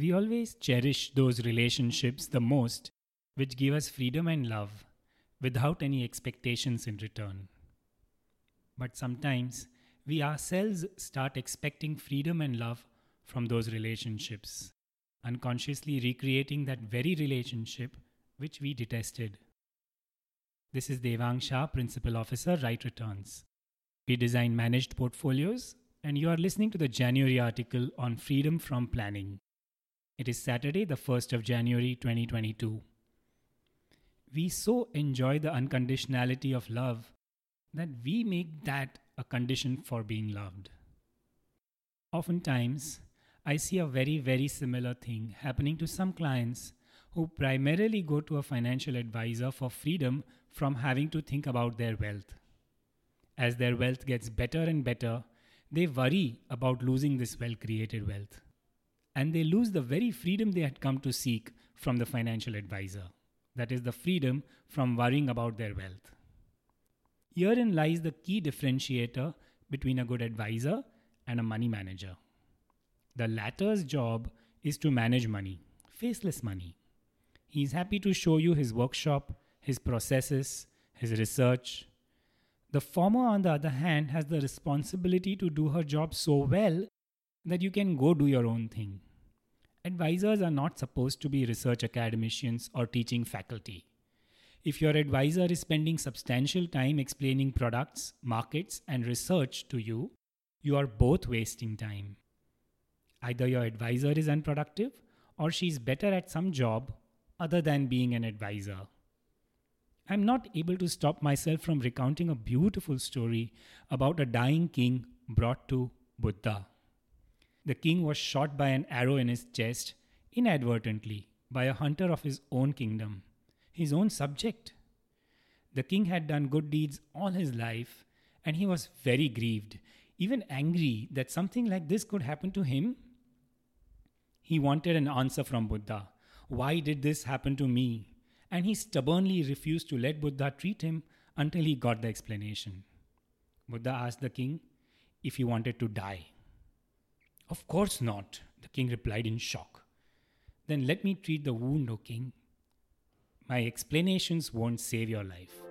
We always cherish those relationships the most which give us freedom and love without any expectations in return. But sometimes we ourselves start expecting freedom and love from those relationships, unconsciously recreating that very relationship which we detested. This is Devang Shah, Principal Officer, Right Returns. We design managed portfolios, and you are listening to the January article on freedom from planning. It is Saturday, the 1st of January 2022. We so enjoy the unconditionality of love that we make that a condition for being loved. Oftentimes, I see a very, very similar thing happening to some clients who primarily go to a financial advisor for freedom from having to think about their wealth. As their wealth gets better and better, they worry about losing this well created wealth. And they lose the very freedom they had come to seek from the financial advisor. That is, the freedom from worrying about their wealth. Herein lies the key differentiator between a good advisor and a money manager. The latter's job is to manage money, faceless money. He is happy to show you his workshop, his processes, his research. The former, on the other hand, has the responsibility to do her job so well that you can go do your own thing. Advisors are not supposed to be research academicians or teaching faculty. If your advisor is spending substantial time explaining products, markets, and research to you, you are both wasting time. Either your advisor is unproductive or she's better at some job other than being an advisor. I'm not able to stop myself from recounting a beautiful story about a dying king brought to Buddha. The king was shot by an arrow in his chest inadvertently by a hunter of his own kingdom, his own subject. The king had done good deeds all his life, and he was very grieved, even angry that something like this could happen to him. He wanted an answer from Buddha. Why did this happen to me? And he stubbornly refused to let Buddha treat him until he got the explanation. Buddha asked the king if he wanted to die. Of course not, the king replied in shock. Then let me treat the wound, O king. My explanations won't save your life.